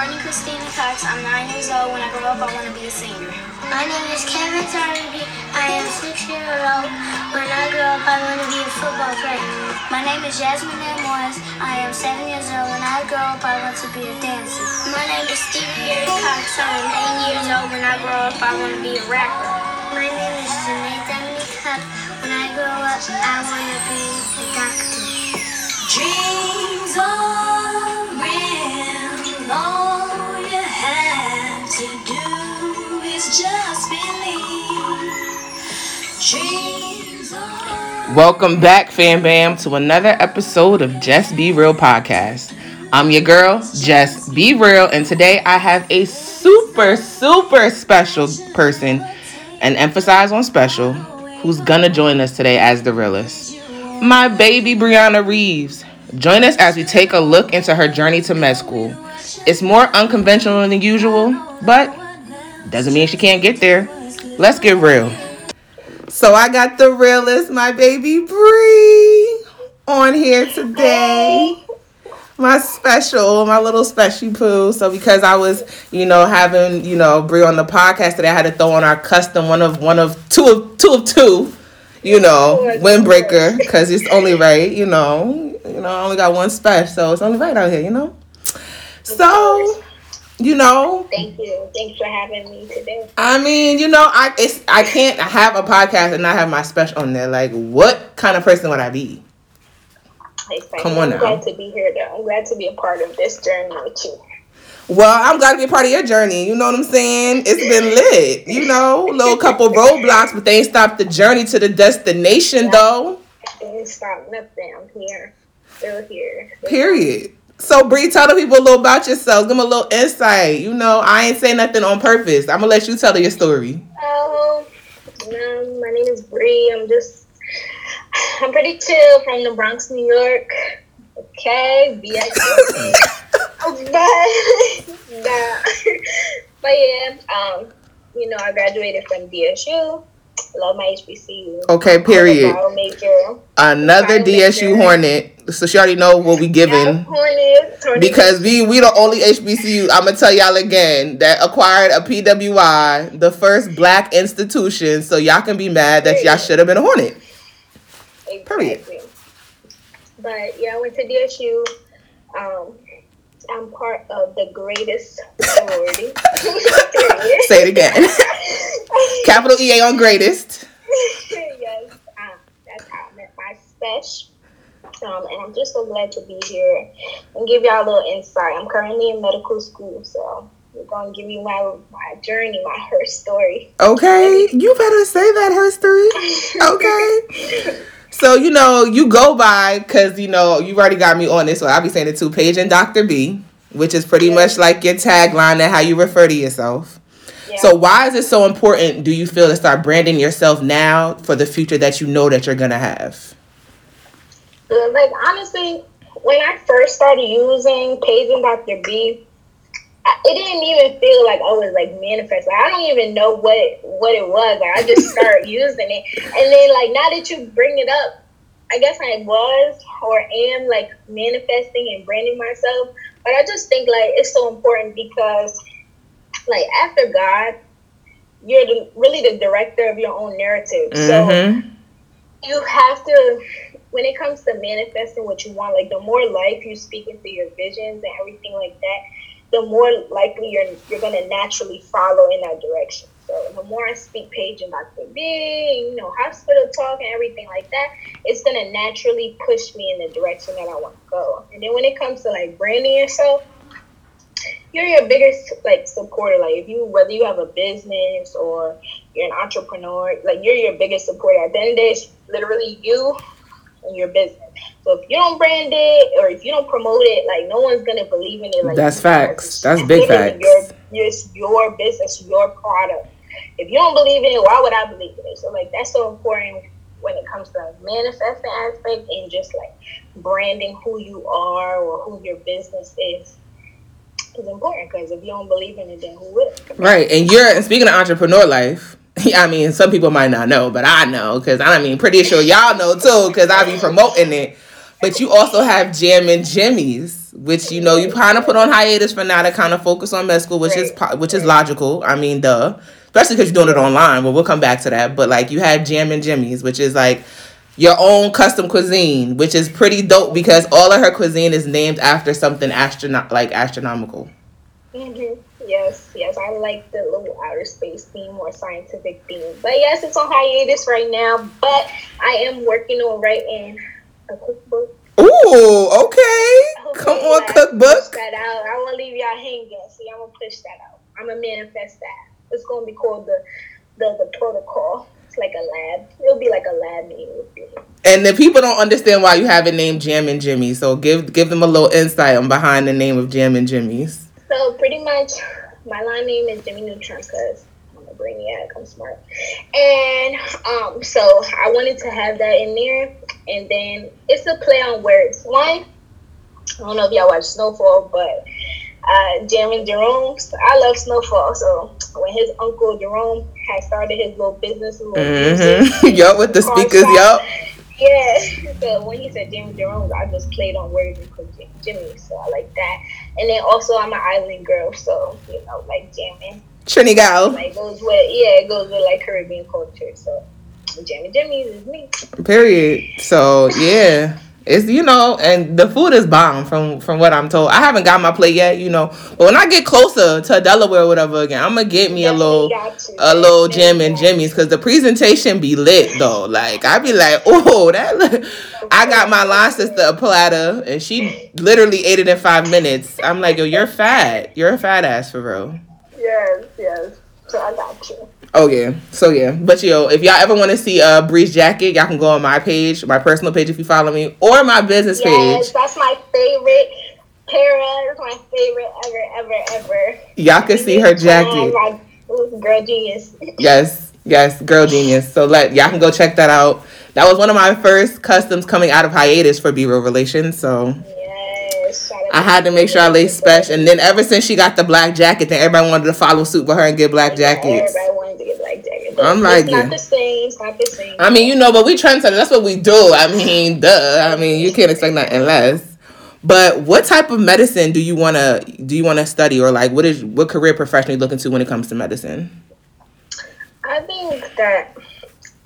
Courtney Christina Cox. I'm nine years old. When I grow up, I want to be a singer. My name is Kevin Tardy. I am six years old. When I grow up, I want to be a football player. My name is Jasmine M. Morris. I am seven years old. When I grow up, I want to be a dancer. My name is Stevie Gary Cox. I'm eight years old. When I grow up, I want to be a rapper. My name is Janae Dominique Cox. When I grow up, I want to be a doctor. Dreams are to do is just believe. Welcome back, Fam Bam, to another episode of Just Be Real podcast. I'm your girl, Just Be Real, and today I have a super, super special person, and emphasize on special, who's gonna join us today as the realist. My baby Brianna Reeves. Join us as we take a look into her journey to med school. It's more unconventional than usual, but doesn't mean she can't get there. Let's get real. So I got the realist, my baby Bree, on here today. My special, my little special poo. So because I was, you know, having, you know, Bree on the podcast today, I had to throw on our custom one of one of two of two of two, you know, windbreaker, because it's only right, you know. You know, I only got one special, so it's only right out here, you know. So, you know, Thank you. Thanks for having me today. I mean, you know, I it's I can't have a podcast and not have my special on there. Like, what kind of person would I be? Come on I'm now. glad to be here, though. I'm glad to be a part of this journey with you. Well, I'm glad to be a part of your journey. You know what I'm saying? It's been lit. You know, A little couple roadblocks, but they ain't stopped the journey to the destination, though. Didn't stop nothing. I'm here. Still here. Period. So, Bree, tell the people a little about yourself. Give them a little insight. You know, I ain't say nothing on purpose. I'm gonna let you tell your story. Oh, um, my name is Bree. I'm just, I'm pretty chill from the Bronx, New York. Okay, B.I.G. but, nah. but yeah, um, you know, I graduated from DSU. Love my HBCU. Okay, period. Another DSU. Hornet. So she already know what we giving. Hornet, Hornet. Because we we the only HBCU, I'm gonna tell y'all again, that acquired a PWI, the first black institution. So y'all can be mad that y'all should have been a Hornet. period. But yeah, I went to DSU. Um, I'm part of the greatest sorority. Say it again. Capital EA on greatest. yes, um, that's how I met my special. Um, and I'm just so glad to be here and give y'all a little insight. I'm currently in medical school, so we're gonna give you my my journey, my her story. Okay, you better say that history. Okay. So you know you go by because you know you've already got me on this. So I'll be saying it too, Page and Doctor B, which is pretty much like your tagline and how you refer to yourself. Yeah. So why is it so important? Do you feel to start branding yourself now for the future that you know that you're gonna have? Like honestly, when I first started using Page and Dr. B, it didn't even feel like I was like manifest. Like I don't even know what what it was. Like I just started using it, and then like now that you bring it up, I guess I was or am like manifesting and branding myself. But I just think like it's so important because like after God, you're the, really the director of your own narrative. So Mm-hmm. you have to when it comes to manifesting what you want like the more life you speak into your visions and everything like that the more likely you're you're gonna naturally follow in that direction so the more i speak page and dr b you know hospital talk and everything like that it's gonna naturally push me in the direction that i want to go and then when it comes to like branding yourself you're your biggest like supporter. Like if you whether you have a business or you're an entrepreneur, like you're your biggest supporter. At the end of the day, it's literally you and your business. So if you don't brand it or if you don't promote it, like no one's gonna believe in it. Like That's facts. That's big facts. Your, it's your business, your product. If you don't believe in it, why would I believe in it? So like that's so important when it comes to like manifesting aspect and just like branding who you are or who your business is is important because if you don't believe in it, then who will? Right, and you're and speaking of entrepreneur life. I mean, some people might not know, but I know because I mean, pretty sure y'all know too because I be promoting it. But you also have Jam and Jimmy's, which you know you kind of put on hiatus for now to kind of focus on med school, which is Right, po- which is logical. I mean, duh. Especially because you're doing it online. But we'll come back to that. But like you had Jam and Jimmy's, which is like your own custom cuisine, which is pretty dope because all of her cuisine is named after something astronaut like astronomical. hmm Yes, yes, I like the little outer space theme or scientific theme. But yes, it's on hiatus right now. But I am working on writing a cookbook. Ooh, okay. Come on, I Push cookbook. that out. I won't leave y'all hanging. See, I'm gonna push that out. I'm gonna manifest that. It's gonna be called the the the protocol. It's like a lab. It'll be like a lab name. And the people don't understand why you have it named Jam and Jimmy. So give give them a little insight on behind the name of Jam and Jimmy's. So pretty much, my line name is Jimmy Neutron because I'm a brainiac. I'm smart, and um, so I wanted to have that in there, and then it's a play on words. One, I don't know if y'all watch Snowfall, but uh, Jeremy Jerome, I love Snowfall. So when his uncle Jerome had started his little business, little music, Mm-hmm. yup, with the speakers, y'all. yeah. So when he said Jimmy Jerome, I just played on words Jim- Jimmy. So I like that. And then also I'm an island girl, so you know, like jamming, Trinidad. like goes with yeah, it goes with like Caribbean culture. So Jammy Jimmy's is me. Period. So yeah. It's you know, and the food is bomb from from what I'm told. I haven't got my plate yet, you know. But when I get closer to Delaware or whatever again, I'm gonna get me a little Definitely got to. a little Jim and Jimmy's because the presentation be lit though. Like I be like, oh, that. Look. I got my line sister a platter and she literally ate it in five minutes. I'm like, yo, you're fat. You're a fat ass for real. Yes, yes. So I got you. Oh yeah, so yeah, but yo, if y'all ever want to see uh, a Breeze jacket, y'all can go on my page, my personal page if you follow me, or my business Yes, page. that's my favorite. Para is my favorite ever, ever, ever. Y'all can see her jacket. My girl genius. Yes, yes, girl genius. So let y'all can go check that out. That was one of my first customs coming out of hiatus for B Real Relations. So Yes. I had to make sure I lay special. And then ever since she got the black jacket, then everybody wanted to follow suit with her and get black jackets. Everybody wanted to get black jacket. I'm like it's not the same. It's not the same. I mean, you know, but we trendsetters. That's what we do. I mean, duh. I mean, you can't expect nothing less. But what type of medicine do you wanna do you wanna study or like what is what career profession are you looking to when it comes to medicine? I think that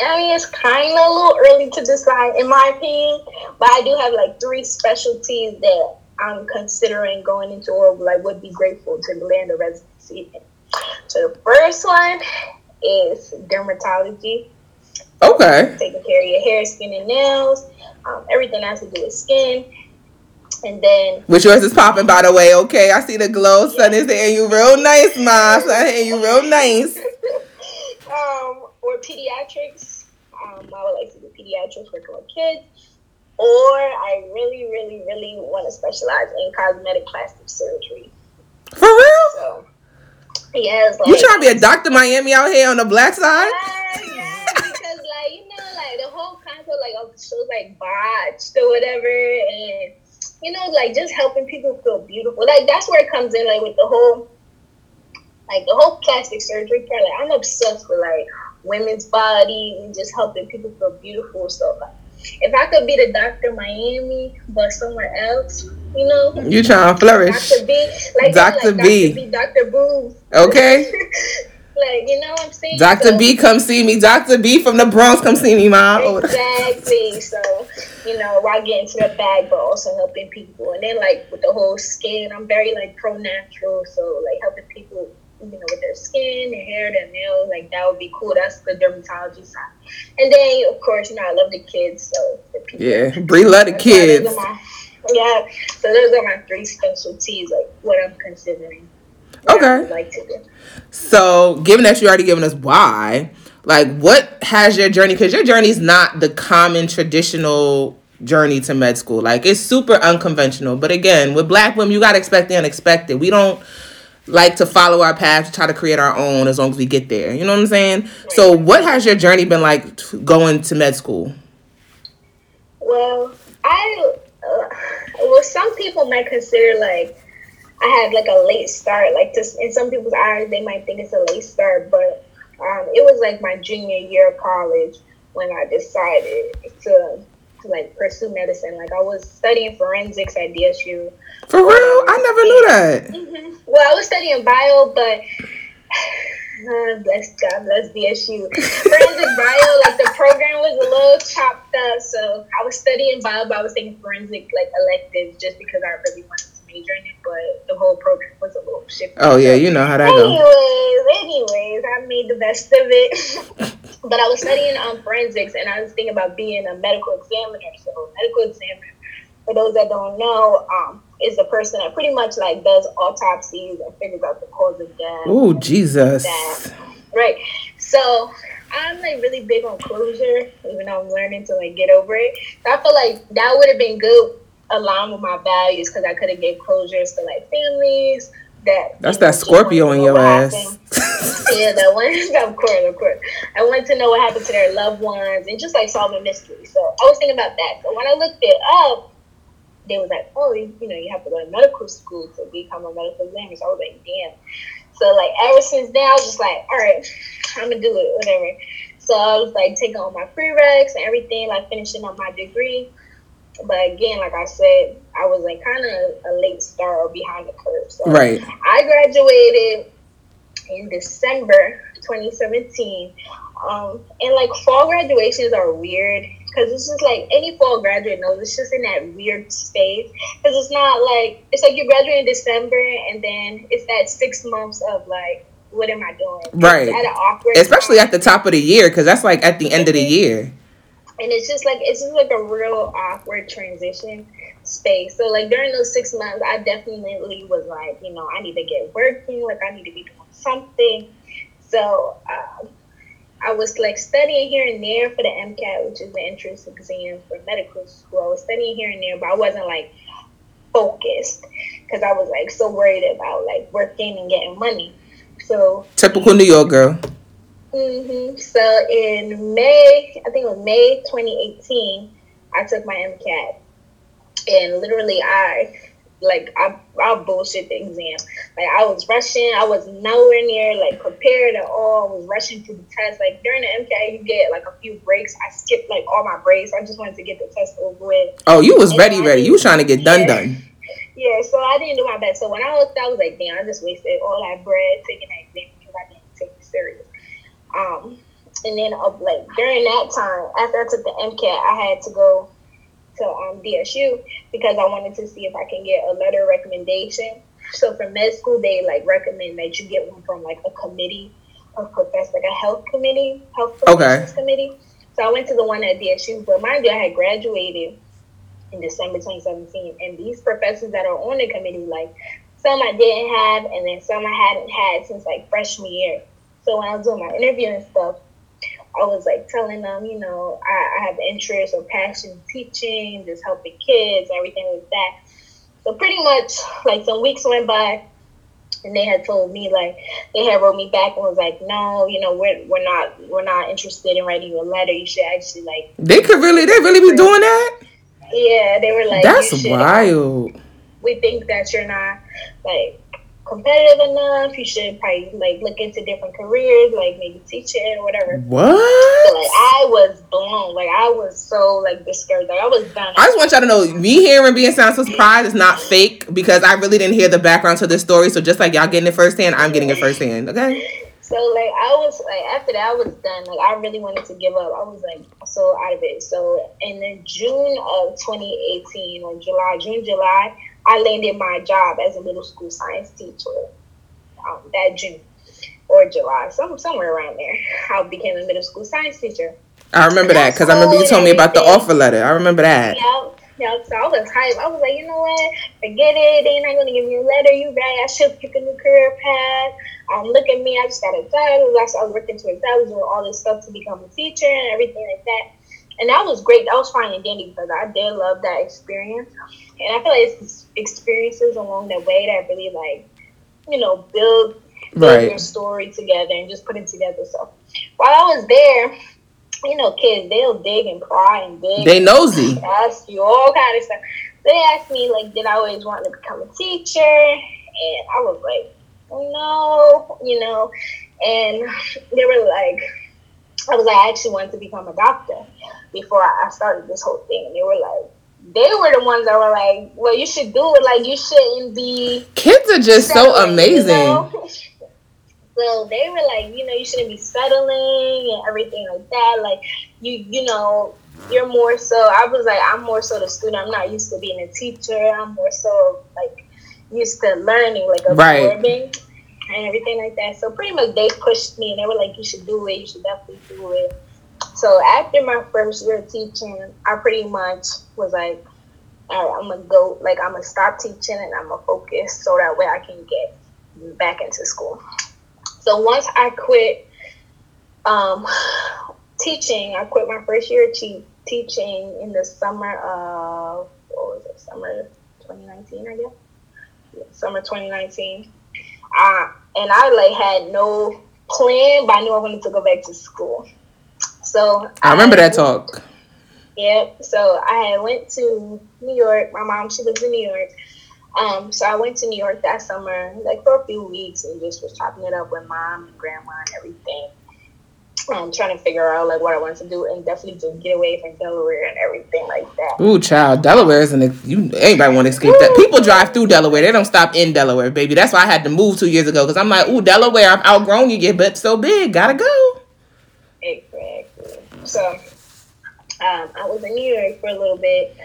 I mean it's kind of a little early to decide, in my opinion. But I do have like three specialties that I'm considering going into, or like would be grateful to land a residency in. So the first one is dermatology, Okay. taking care of your hair, skin, and nails, um, everything has to do with skin. And then Which yours is popping by the way, okay. I see the glow. Sun is saying you real nice, ma. Saying you real nice. um, or pediatrics. Um, I would like to do pediatrics working with kids. Or I really, really, really want to specialize in cosmetic plastic surgery. For real? So, yes, like, You trying to be a Dr. Miami out here on the black side? Yeah, yeah, because like you know, like the whole concept like of the shows like botched or whatever, and you know, like just helping people feel beautiful. Like that's where it comes in, like with the whole, like the whole plastic surgery part. Like I'm obsessed with like women's body and just helping people feel beautiful. So like, if I could be the Doctor Miami, but somewhere else, you know. You trying to flourish. Dr. B, like Dr. like B. Dr. B, Dr. Boobs. Okay. like you know what I'm saying? Dr. So- B, come see me. Dr. B from the Bronx, come see me, ma. Oh, Exactly. So, you know, while getting to the bag, but also helping people. And then, like, with the whole skin, I'm very, like, pro natural. So, like, helping people, you know, with their skin, their hair, their nails, like, that would be cool. That's the dermatology side. And then, of course, you know, I love the kids. So, the people. Yeah, Bree love the That's why those kids. my- yeah. So, those are my three specialties, like, what I'm considering. what Okay. like to do. So, given that you already given us why, like, what has your journey? Because your journey is not the common traditional journey to med school. Like, it's super unconventional. But again, with black women, you gotta expect the unexpected. We don't like to follow our path, to try to create our own as long as we get there. You know what I'm saying? So, what has your journey been like t- going to med school? Well, I uh, well, some people might consider like I had like a late start. Like this, in some people's eyes, they might think it's a late start, but um, it was like my junior year of college when I decided to to like pursue medicine. Like I was studying forensics at DSU. For real? I never knew that. Well, I was studying bio, but uh, bless God, bless DSU. Forensic bio, like the program was a little chopped up, so I was studying bio, but I was taking forensic like electives just because I really wanted to major in it. But the whole program was a little shifty. Oh yeah, you know how that go. Anyways, anyways, I made the best of it. but I was studying um, forensics, and I was thinking about being a medical examiner. So, medical examiner, for those that don't know, um, is the person that pretty much like does autopsies and figures out the cause of death. Oh Jesus. That. Right. So I'm like really big on closure, even though I'm learning to like get over it. So I feel like that would have been good along with my values because I could have gave closures to like families that That's that Scorpio in your ass. yeah, that one. of course, of course. I want to know what happened to their loved ones and just like solving mysteries. So I was thinking about that. So when I looked it up, they was like, oh, you, you know, you have to go to medical school to become a medical examiner. So I was like, damn. So like ever since then, I was just like, all right, I'm gonna do it, whatever. So I was like taking all my prereqs and everything, like finishing up my degree. But again, like I said, I was like kind of a late start or behind the curve. So Right. I graduated in December 2017. Um, and like fall graduations are weird because it's just like any fall graduate knows it's just in that weird space because it's not like it's like you graduate in December and then it's that six months of like what am I doing? It's Right. at an awkward Especially time. at the top of the year, because that's like at the end of the year. and it's just like it's just like a real awkward transition space. So like during those six months, I definitely was like, you know, I need to get working, like I need to be doing something. So um, I was like studying here and there for the MCAT, which is the entrance exam for medical school. I was studying here and there, but I wasn't like focused because I was like so worried about like working and getting money. So Typical New York girl. hmm So in May, I think it was May 2018, I took my MCAT, and literally I, like, I, I bullshit the exam. Like I was rushing, I was nowhere near like prepared at all. I was rushing through the test. Like during the MCAT, you get like a few breaks. I skipped like all my breaks. I just wanted to get the test over with. Oh, you was ready, ready. You was trying to get done, Yeah. done. Yeah, so I didn't do my best. So when I looked, I was like, damn, I just wasted all that bread taking that exam because I didn't take it serious. Um, and then uh, like during that time, after I took the MCAT, I had to go to um, DSU because I wanted to see if I can get a letter of recommendation. So for med school, they like recommend that you get one from like a committee of professors, like a health committee, health Okay. committee. So I went to the one at DSU, but mind you, I had graduated in December 2017. And these professors that are on the committee, like some I didn't have, and then some I hadn't had since like freshman year. So when I was doing my interview and stuff, I was like telling them, you know, I, I have interest or passion in teaching, just helping kids, everything like that. So pretty much, like some weeks went by, and they had told me like they had wrote me back and was like, no, you know, we're we're not we're not interested in writing you a letter. You should actually like They could really, they really be doing that. yeah, they were like, That's wild. We think that you're not like competitive enough. You should probably like look into different careers, like maybe teaching or whatever. So like I was blown, like I was so like discouraged, like I was done. I just want y'all to know, me hearing being sound so surprised is not fake because I really didn't hear the background to this story. So just like y'all getting it firsthand, I'm getting it firsthand. Okay. So like I was like after that I was done. Like I really wanted to give up. I was like so out of it. So in the June of 2018 or July, June July, I landed my job as a middle school science teacher. Um, that June or July, some somewhere around there, I became a middle school science teacher. I remember that because I remember you told me about the offer letter. I remember that. Yeah, yeah. So I was hyped. I was like, you know what? Forget it. They're not gonna give me a letter. You right? I should pick a new career path. Um, look at me. I just got a job. I was working towards that. I was doing all this stuff to become a teacher and everything like that. And that was great. That was fine and dandy because I did love that experience. And I feel like it's experiences along the way that really like, you know, build build Right. your story together and just put it together. So while I was there, you know, kids they'll dig and pry and dig. They nosy. They ask you all kind of stuff. They asked me like, did I always want to become a teacher? And I was like, no, you know. And they were like, I was like, I actually wanted to become a doctor before I started this whole thing. And they were like, they were the ones that were like, well, you should do it. Like, you shouldn't be. Kids are just so you amazing. know? So they were like, you know, you shouldn't be settling and everything like that. Like, you, you know, you're more so. I was like, I'm more so the student. I'm not used to being a teacher. I'm more so like used to learning, like Right. And everything like that. So pretty much they pushed me and they were like, you should do it. You should definitely do it. So after my first year teaching, I pretty much was like, all right, I'm gonna go. Like I'm gonna stop teaching and I'm gonna focus so that way I can get back into school. So once I quit um, teaching, I quit my first year te- teaching in the summer of what was it? Summer 2019, I guess. Yeah, summer 2019. Uh, and I like had no plan, but I knew I wanted to go back to school. So I remember that talk. Yep. So I had went to New York. My mom, she lives in New York. Um, so I went to New York that summer, like for a few weeks, and just was chopping it up with mom and grandma and everything. Um, trying to figure out like what I wanted to do, and definitely to get away from Delaware and everything like that. Ooh, child, Delaware isn't you. Anybody want to escape that? People drive through Delaware. They don't stop in Delaware, baby. That's why I had to move two years ago because I'm like, ooh, Delaware. I've outgrown you. Your butt so big. Gotta go. Exactly. So um, I was in New York for a little bit,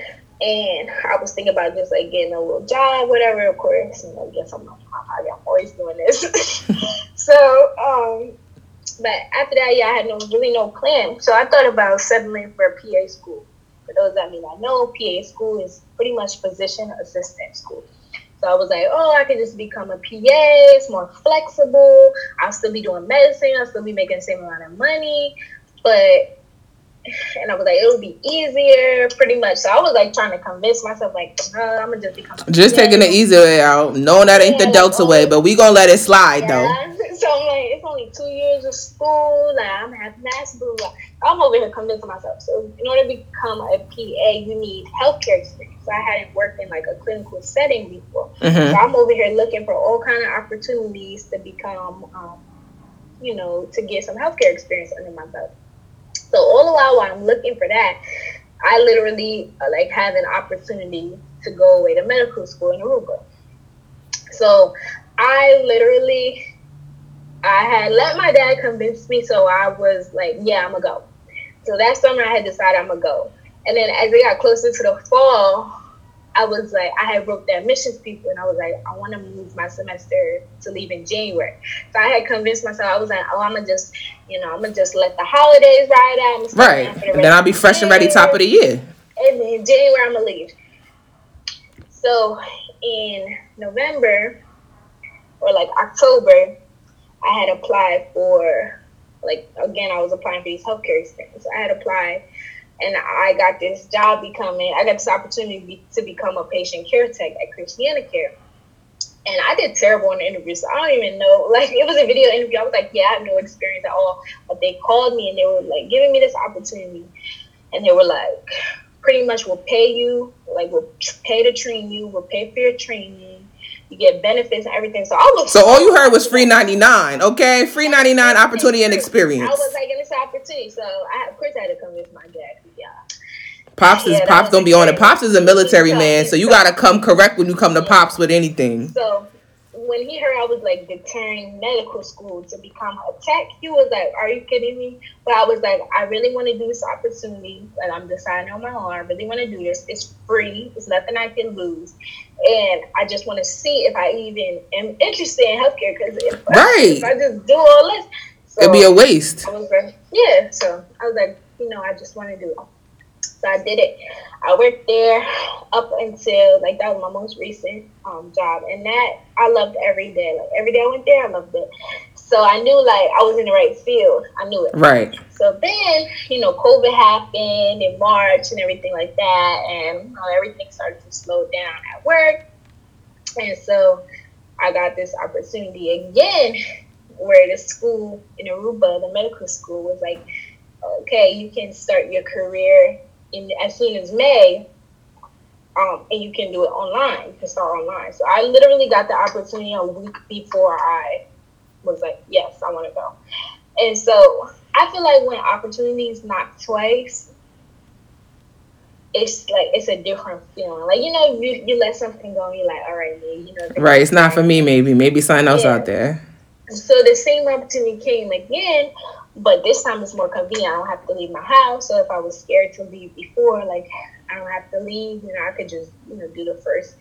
and I was thinking about just like getting a little job, whatever. Of course, you know, guess I'm I'm always doing this. so, um, but after that, yeah, I had no really no plan. So I thought about settling for a PA school. For those that mean I know, PA school is pretty much physician assistant school. So I was like, oh, I can just become a PA. It's more flexible. I'll still be doing medicine. I'll still be making the same amount of money. But, and I was like, it'll be easier, pretty much. So I was like trying to convince myself, like, no, I'm gonna just become a Just PA. taking the easy way out, knowing that ain't the Yeah, Delta like, way, oh. but we gonna let it slide though. So I'm like, it's only two years of school. Like I'm having mass blah, blah. I'm over here convincing myself. So in order to become a PA, you need healthcare experience. So I hadn't worked in like a clinical setting before. So hmm I'm over here looking for all kind of opportunities to become, um, you know, to get some healthcare experience under my belt. So all the while while I'm looking for that, I literally uh, like have an opportunity to go away to medical school in Aruba. So I literally, I had let my dad convince me, so I was like, yeah, I'm gonna go. So that summer I had decided I'm gonna go. And then as it got closer to the fall, I was like, I had wrote the admissions people, and I was like, I want to move my semester to leave in January. So I had convinced myself, I was like, oh, I'm gonna just, you know, I'm gonna just let the holidays ride out. I'm gonna stay Right. the And then I'll be fresh and ready top of the year. And in January, I'm gonna leave. So in November or like October, I had applied for like again I was applying for these healthcare experience. I had applied and I got this job becoming I got this opportunity to become a patient care tech at Christiana Care. And I did terrible in the interview, so I don't even know. Like it was a video interview. I was like, yeah, I have no experience at all. But they called me and they were like giving me this opportunity, and they were like, pretty much we'll pay you, like we'll pay to train you, we'll pay for your training, you get benefits and everything. So I was So all you heard was free ninety nine. Okay, free ninety nine opportunity and experience. I was like, it's opportunity. So I, of course, I had to convince my dad. Yeah. Pops is Yeah, Pops don't be on it. Pops is a military man, so you gotta come correct when you come to Pops with anything. So when he heard I was like deterring medical school to become a tech, he was like, "Are you kidding me?" But I was like, "I really want to do this opportunity. Like I'm deciding on my own. I really want to do this. It's free. It's nothing I can lose, and I just want to see if I even am interested in healthcare. Because if, Right. if I just do all this, so It'd be a waste. I was like, yeah. So I was like, you know, I just want to do it. So I did it. I worked there up until like that was my most recent um, job, and that I loved every day. Like every day I went there, I loved it. So I knew like I was in the right field. I knew it. Right. So then, you know, COVID happened in March and everything like that, and you know, everything started to slow down at work. And so I got this opportunity again where the school in Aruba, the medical school, was like, okay, you can start your career in as soon as May. Um, and you can do it online. You can start online. So I literally got the opportunity a week before I was like, yes, I want to go. And so I feel like when opportunities knock twice, it's like it's a different feeling. Like you know, you, you let something go, and you're like, all right, you know. Right. It's not for me. Maybe. Maybe something else Yeah. out there. So the same opportunity came again, but this time it's more convenient. I don't have to leave my house. So if I was scared to leave before, like I don't have to leave. You know, I could just you know do the first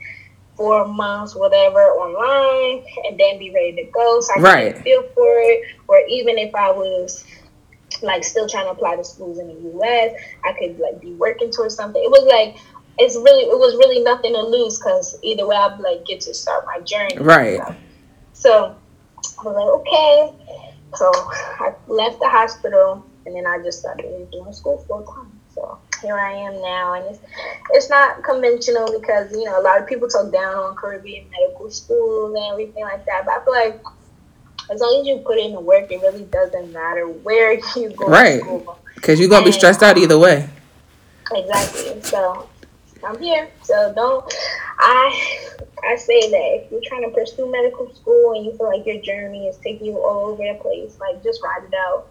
four months, whatever, online, and then be ready to go. So I Right. can feel for it. Or even if I was like still trying to apply to schools in the U.S., I could like be working towards something. It was like. It's really, it was really nothing to lose because either way, I'd like get to start my journey. Right. So I was like, okay. So I left the hospital and then I just started doing school full time. So here I am now, and it's it's not conventional because you know a lot of people talk down on Caribbean medical schools and everything like that. But I feel like as long as you put in the work, it really doesn't matter where you go Right. to school. Because you're gonna be stressed out either way. Exactly. So I'm here. So don't I I say that if you're trying to pursue medical school and you feel like your journey is taking you all over the place, like just ride it out.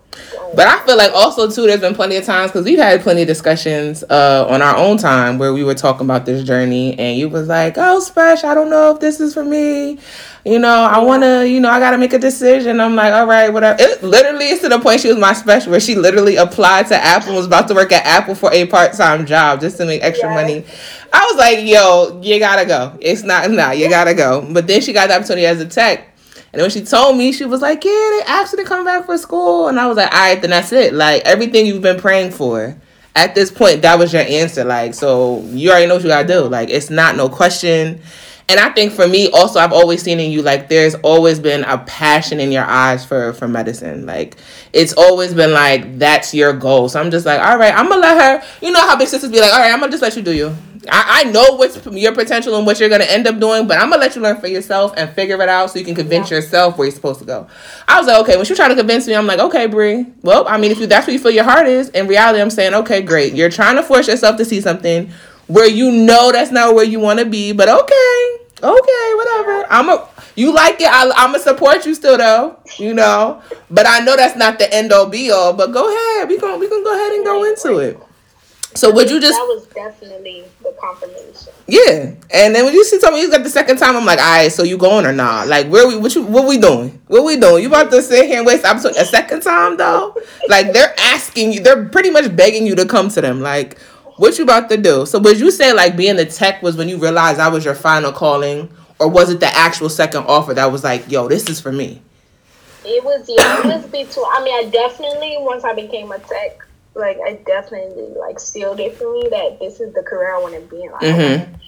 But I feel like also too, there's been plenty of times because we've had plenty of discussions uh, on our own time where we were talking about this journey, and you was like, "Oh, Special, I don't know if this is for me. You know, I want to. You know, I got to make a decision." I'm like, "All right, whatever." It literally is to the point she was my special where she literally applied to Apple and was about to work at Apple for a part time job just to make extra Yeah. money. I was like, "Yo, you gotta go. It's not nah, you gotta go." But then she got the opportunity as a tech. And when she told me, she was like, Yeah, they asked to come back for school. And I was like, All right, then that's it. Like, everything you've been praying for, at this point, that was your answer. Like, so you already know what you gotta do. Like, it's not no question. And I think for me, also, I've always seen in you, like, there's always been a passion in your eyes for, for medicine. Like, it's always been like, that's your goal. So I'm just like, All right, I'm gonna let her, you know how big sisters be like, All right, I'm gonna just let you do you. I, I know what's your potential and what you're gonna end up doing, but I'm gonna let you learn for yourself and figure it out so you can convince yourself where you're supposed to go. I was like, okay. When she tried to convince me, I'm like, okay, Bree. Well, I mean, if you that's where you feel your heart is, in reality, I'm saying, okay, great. You're trying to force yourself to see something where you know that's not where you want to be, but okay, okay, whatever. I'm a you like it. I, I'm gonna support you still though, you know. But I know that's not the end all be all. But go ahead. We can we can go ahead and go into it. So would you just that was definitely the confirmation. yeah, and then when you see something you got the second time, I'm like, all right, so you going or not? Like, where we, what you, what we doing? What we doing? You about to sit here and waste opportunity a second time though? Like they're asking you, they're pretty much begging you to come to them. Like, what you about to do? So would you say like being the tech was when you realized I was your final calling, or was it the actual second offer that was like, yo, this is for me? It was yeah, it was between. I mean, I definitely once I became a tech, like I definitely like sealed it for me that this is the career I want to be in. Like, I Mhm. wanna-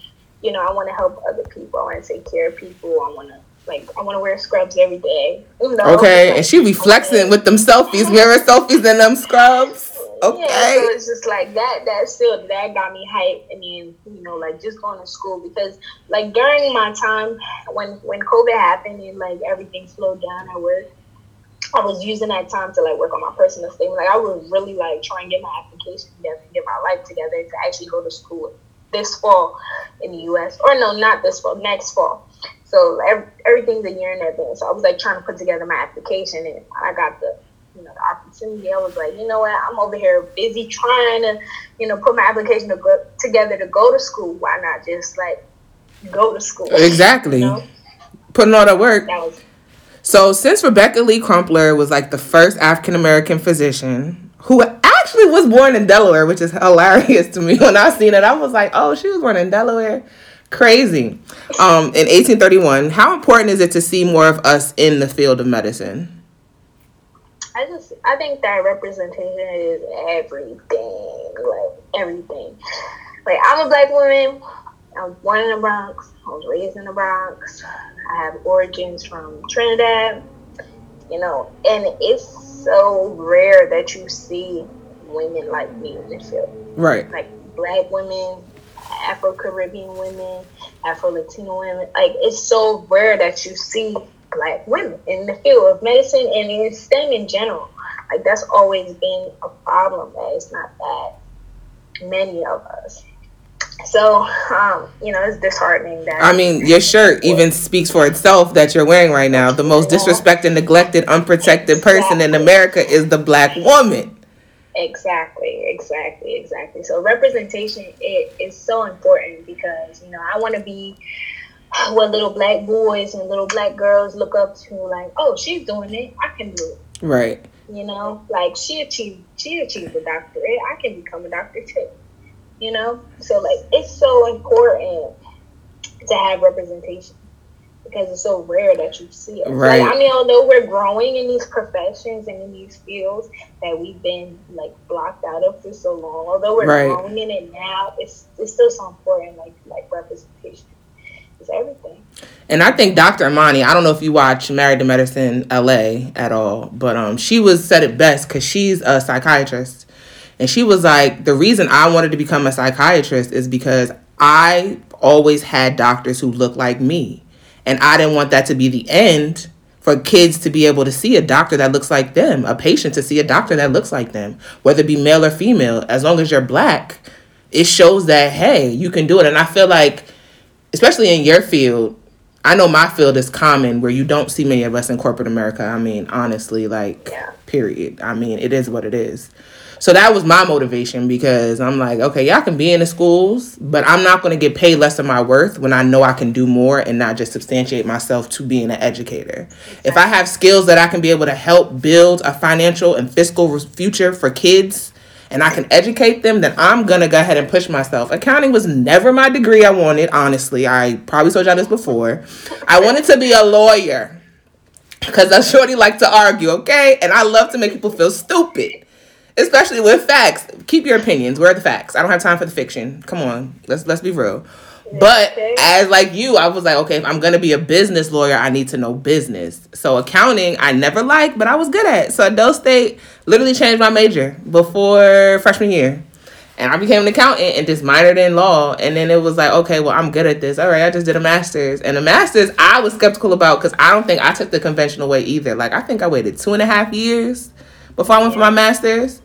you know, I want to help other people. I want to take care of people. I want to like I want to wear scrubs every day. You know, Okay, like, and she be flexing with them selfies, mirror selfies, and them scrubs. Yeah, Okay. so it's just like that. That still that got me hyped, and then you know, like just going to school because like during my time when when COVID happened and like everything slowed down at work, I was using that time to like work on my personal statement. Like I was really like trying to get my application together, get my life together to actually go to school this fall in the U.S. Or no, not this fall, next fall. So ev- everything's a year in advance. So I was like trying to put together my application, and I got the you know the opportunity. I was like, you know what? I'm over here busy trying to you know put my application to go, together to go to school. Why not just like go to school? Exactly. You know? Putting all that work. That was So, since Rebecca Lee Crumpler was like the first African American physician who actually was born in Delaware, which is hilarious to me. When I seen it, I was like, "Oh, she was born in Delaware." Crazy. Um, in 1831, how important is it to see more of us in the field of medicine? I just I think that representation is everything. Like everything. Like I'm a black woman. I'm born in the Bronx. I was raised in the Bronx. I have origins from Trinidad. You know, and it's so rare that you see women like me in the field. Right. Like black women, Afro Caribbean women, Afro Latino women. Like it's so rare that you see black women in the field of medicine and in STEM in general. Like that's always been a problem that it's not that many of us. So, um, you know, it's disheartening that. I mean, your shirt even speaks for itself that you're wearing right now. The most disrespected, neglected, unprotected person in America is the black woman. Exactly, exactly, exactly. So representation it is so important because you know I want to be what little black boys and little black girls look up to. Like, oh, she's doing it, I can do it. Right. You know, like she achieved, she achieved a doctorate. I can become a doctor too. You know, so like it's so important to have representation because it's so rare that you see it. Right. Like, I mean, although we're growing in these professions and in these fields that we've been like blocked out of for so long, although we're Right. growing in it now, it's it's still so important. Like like representation is everything. And I think Dr. Imani, I don't know if you watch Married to Medicine LA at all, but um, she was said it best because she's a psychiatrist. And she was like, the reason I wanted to become a psychiatrist is because I always had doctors who looked like me. And I didn't want that to be the end for kids to be able to see a doctor that looks like them, a patient to see a doctor that looks like them, whether it be male or female. As long as you're black, it shows that, hey, you can do it. And I feel like, especially in your field, I know my field is common where you don't see many of us in corporate America. I mean, honestly, like, Yeah. period. I mean, it is what it is. So that was my motivation because I'm like, okay, y'all can be in the schools, but I'm not going to get paid less than my worth when I know I can do more and not just substantiate myself to being an educator. If I have skills that I can be able to help build a financial and fiscal future for kids and I can educate them, then I'm to go ahead and push myself. Accounting was never my degree I wanted, honestly. I probably told y'all this before. I wanted to be a lawyer because I shorty like to argue, okay? And I love to make people feel stupid, especially with facts. Keep your opinions. Where are the facts? I don't have time for the fiction. Come on, let's let's be real. But as like you, I was like, okay, if I'm gonna be a business lawyer, I need to know business. So accounting, I never liked, but I was good at. So Doe State literally changed my major before freshman year. And I became an accountant and just minored in law. And then it was like, okay, well, I'm good at this. All right, I just did a master's. And a master's, I was skeptical about because I don't think I took the conventional way either. Like, I think I waited two and a half years before I went for my master's.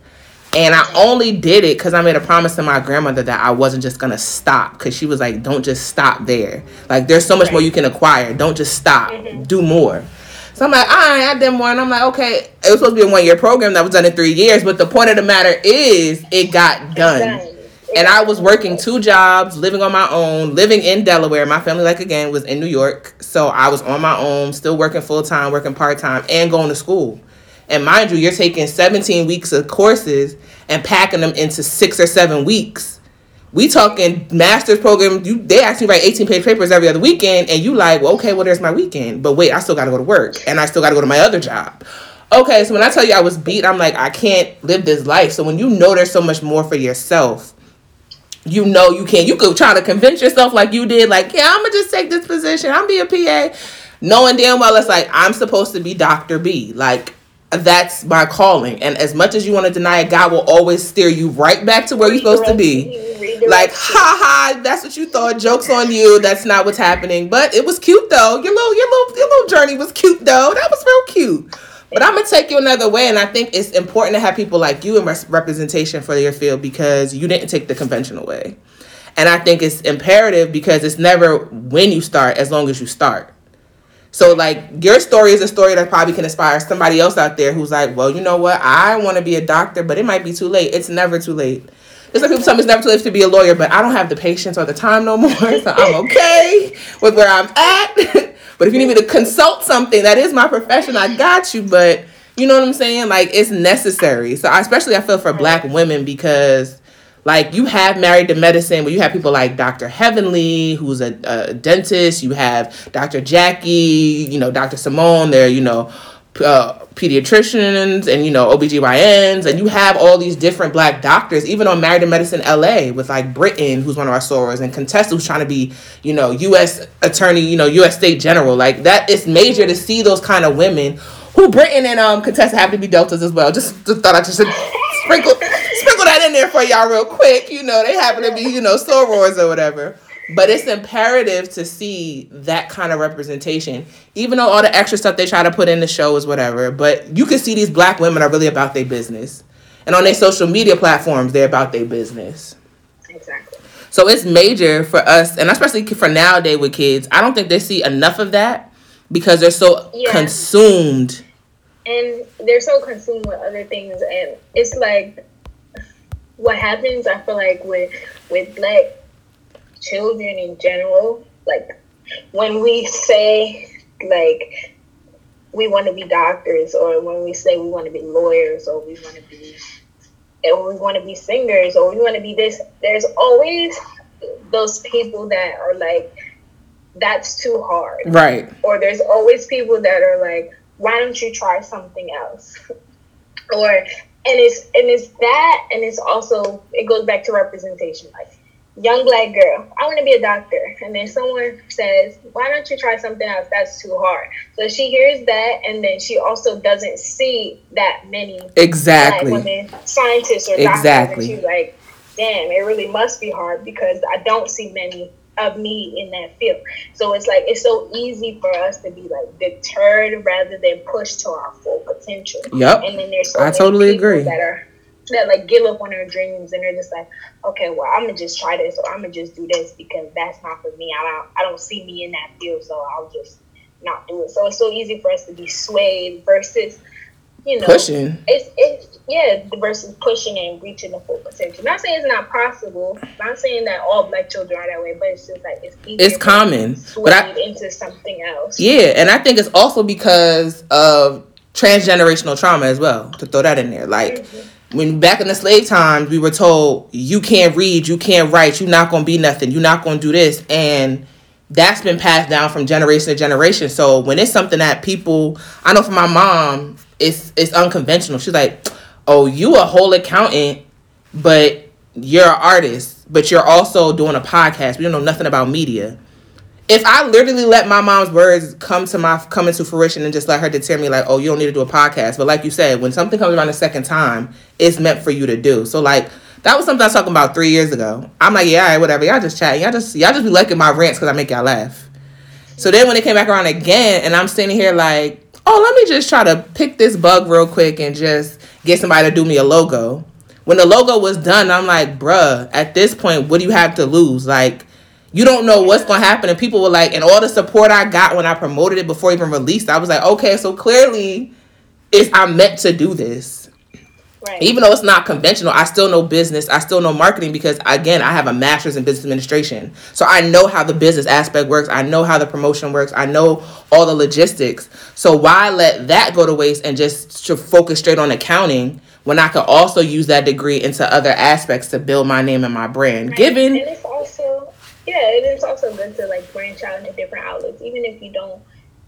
And I only did it because I made a promise to my grandmother that I wasn't just gonna stop. Because she was like, "Don't just stop there. Like, there's so much more you can acquire. Don't just stop. Do more." So I'm like, "All right, I did more." And I'm like, "Okay, it was supposed to be a one year program that was done in three years." But the point of the matter is, it got done. Done. And I was working two jobs, living on my own, living in Delaware. My family, like again, was in New York. So I was on my own, still working full time, working part time, and going to school. And mind you, you're taking 17 weeks of courses and packing them into six or seven weeks. We talking master's program. You they actually write 18 page papers every other weekend, and you like, well, okay, well, there's my weekend. But wait, I still gotta go to work and I still gotta go to my other job. Okay, so when I tell you I was beat, I'm like, I can't live this life. So when you know there's so much more for yourself, you know you can't. You could try to convince yourself like you did, like, yeah, I'm gonna just take this position. I'm be a PA, knowing damn well it's like I'm supposed to be Doctor B. Like that's my calling. And as much as you want to deny it, God will always steer you right back to where you're supposed to be. Like, ha ha, that's what you thought. Jokes on you. That's not what's happening. But it was cute though. Your little, your little, your little journey was cute though. That was real cute. But I'm gonna take you another way, and I think it's important to have people like you in res- representation for your field because you didn't take the conventional way. And I think it's imperative because it's never when you start, as long as you start. So like your story is a story that probably can inspire somebody else out there who's like, well, you know what? I want to be a doctor, but it might be too late. It's never too late. There's like people tell me it's never too late to be a lawyer, but I don't have the patience or the time no more. So I'm okay with where I'm at. but if you need me to consult something, that is my profession. I got you. But you know what I'm saying? Like it's necessary. So I, especially I feel for black women because like you have married to medicine where you have people like dr heavenly who's a, a dentist. You have dr jackie you know dr simone they're you know uh, pediatricians and you know obgyns and you have all these different black doctors even on married to medicine la with like britten who's one of our sorors and contessa who's trying to be you know us attorney you know us state general. Like that it's major to see those kind of women who Britten and um Contessa have to be deltas as well. Just, just thought I just should sprinkle there for y'all real quick. You know, they happen to be, you know, sorors or whatever. But it's imperative to see that kind of representation, even though all the extra stuff they try to put in the show is whatever. But you can see these black women are really about their business. And on their social media platforms, they're about their business. Exactly. So it's major for us, and especially for nowadays with kids. I don't think they see enough of that because they're so Yeah. consumed. and they're so consumed with other things and it's like what happens i feel like with with black children in general like when we say like we want to be doctors or when we say we want to be lawyers or we want to be or we want to be singers or we want to be this there's always those people that are like that's too hard Right. or there's always people that are like, why don't you try something else? or and it's and it's that and it's also it goes back to representation. Like young black girl, I want to be a doctor, and then someone says, why don't you try something else? That's too hard. So she hears that, and then she also doesn't see that many Exactly. black women scientists or Exactly. doctors, and she's like, damn, it really must be hard because I don't see many of me in that field. So it's like it's so easy for us to be like deterred rather than pushed to our full potential. Yep. And then there's so I many totally people agree. that are that like give up on their dreams and they're just like, okay, well I'm gonna just try this or I'm gonna just do this because that's not for me. I don't I don't see me in that field, so I'll just not do it. So it's so easy for us to be swayed versus you know Pushing. it's it's yeah versus pushing and reaching the full potential. Not saying it's not possible. Not saying that all black children are that way, but it's just like it's It's common. But I into something else. Yeah, and I think it's also because of transgenerational trauma as well. To throw that in there, like mm-hmm. when back in the slave times, we were told you can't read, you can't write, you're not gonna be nothing, you're not gonna do this, and that's been passed down from generation to generation. So when it's something that people, I know for my mom, it's it's unconventional. She's like, "Oh, you a whole accountant, but you're an artist, but you're also doing a podcast. We don't know nothing about media." if I literally let my mom's words come to my come into fruition and just let her deter me like, oh, you don't need to do a podcast. But like you said, when something comes around the second time, it's meant for you to do. So like that was something I was talking about three years ago. I'm like, yeah, all right, whatever. Y'all just chat. Y'all just y'all just be liking my rants because I make y'all laugh. So then when it came back around again, and I'm sitting here like, oh, let me just try to pick this bug real quick and just get somebody to do me a logo. When the logo was done, I'm like, bruh, at this point, what do you have to lose? Like, you don't know what's gonna happen. And people were like, and all the support I got when I promoted it before even released, I was like, okay, so clearly it's I'm meant to do this. Right. Even though it's not conventional, I still know business. I still know marketing because again, I have a master's in business administration. So I know how the business aspect works. I know how the promotion works. I know all the logistics. So why let that go to waste and just to focus straight on accounting when I could also use that degree into other aspects to build my name and my brand? Given and it's also yeah, it is also good to like branch out into different outlets, even if you don't.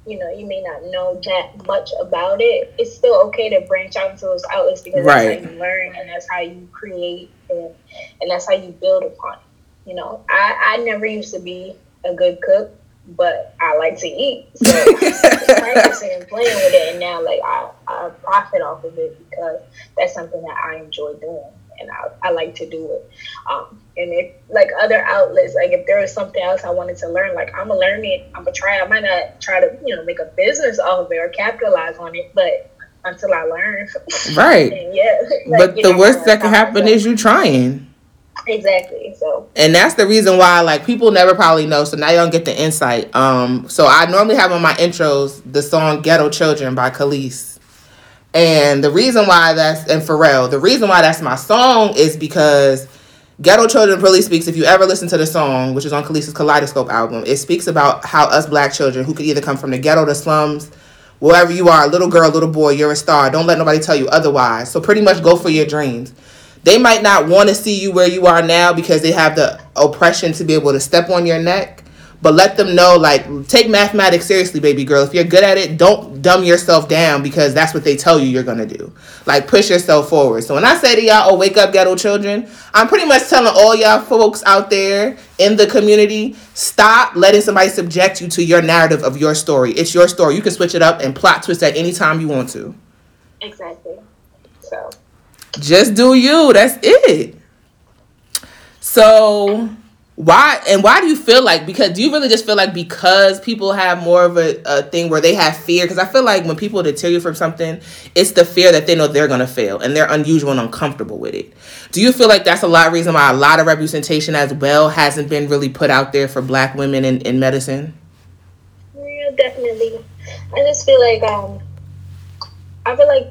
You know, you may not know that much about it. It's still okay to branch out into those outlets because Right. that's how you learn and that's how you create and, and that's how you build upon it. You know, I, I never used to be a good cook, but I like to eat. So practicing and playing with it, and now like I, I profit off of it because that's something that I enjoy doing, and I, I like to do it. Um, and if like other outlets, like if there was something else I wanted to learn, like I'm gonna learn it. I'm gonna try. I might not try to you know make a business off of it or capitalize on it, but until I learn, right. and yeah. like, But the know, worst that can happen is you trying. exactly. So and that's the reason why like people never probably know so now you don't get the insight um so i normally have on my intros the song ghetto children by Kelis and the reason why that's and pharrell the reason why that's my song is because ghetto children really speaks if you ever listen to the song which is on Kelis's kaleidoscope album it speaks about how us black children who could either come from the ghetto the slums wherever you are little girl little boy you're a star don't let nobody tell you otherwise so pretty much go for your dreams they might not want to see you where you are now because they have the oppression to be able to step on your neck. But let them know, like, take mathematics seriously, baby girl. If you're good at it, don't dumb yourself down because that's what they tell you you're going to do. Like, push yourself forward. So when I say to y'all, oh, wake up, ghetto children, I'm pretty much telling all y'all folks out there in the community, stop letting somebody subject you to your narrative of your story. It's your story. You can switch it up and plot twist at any time you want to. exactly. So just do you. That's it. So why and why do you feel like because do you really just feel like because people have more of a, a thing where they have fear? Because i feel like when people deter you from something it's the fear that they know they're going to fail and they're unusual and uncomfortable with it. Do you feel like that's a lot of reason why a lot of representation as well hasn't been really put out there for black women in, in medicine? Yeah, definitely. I just feel like um, I feel like,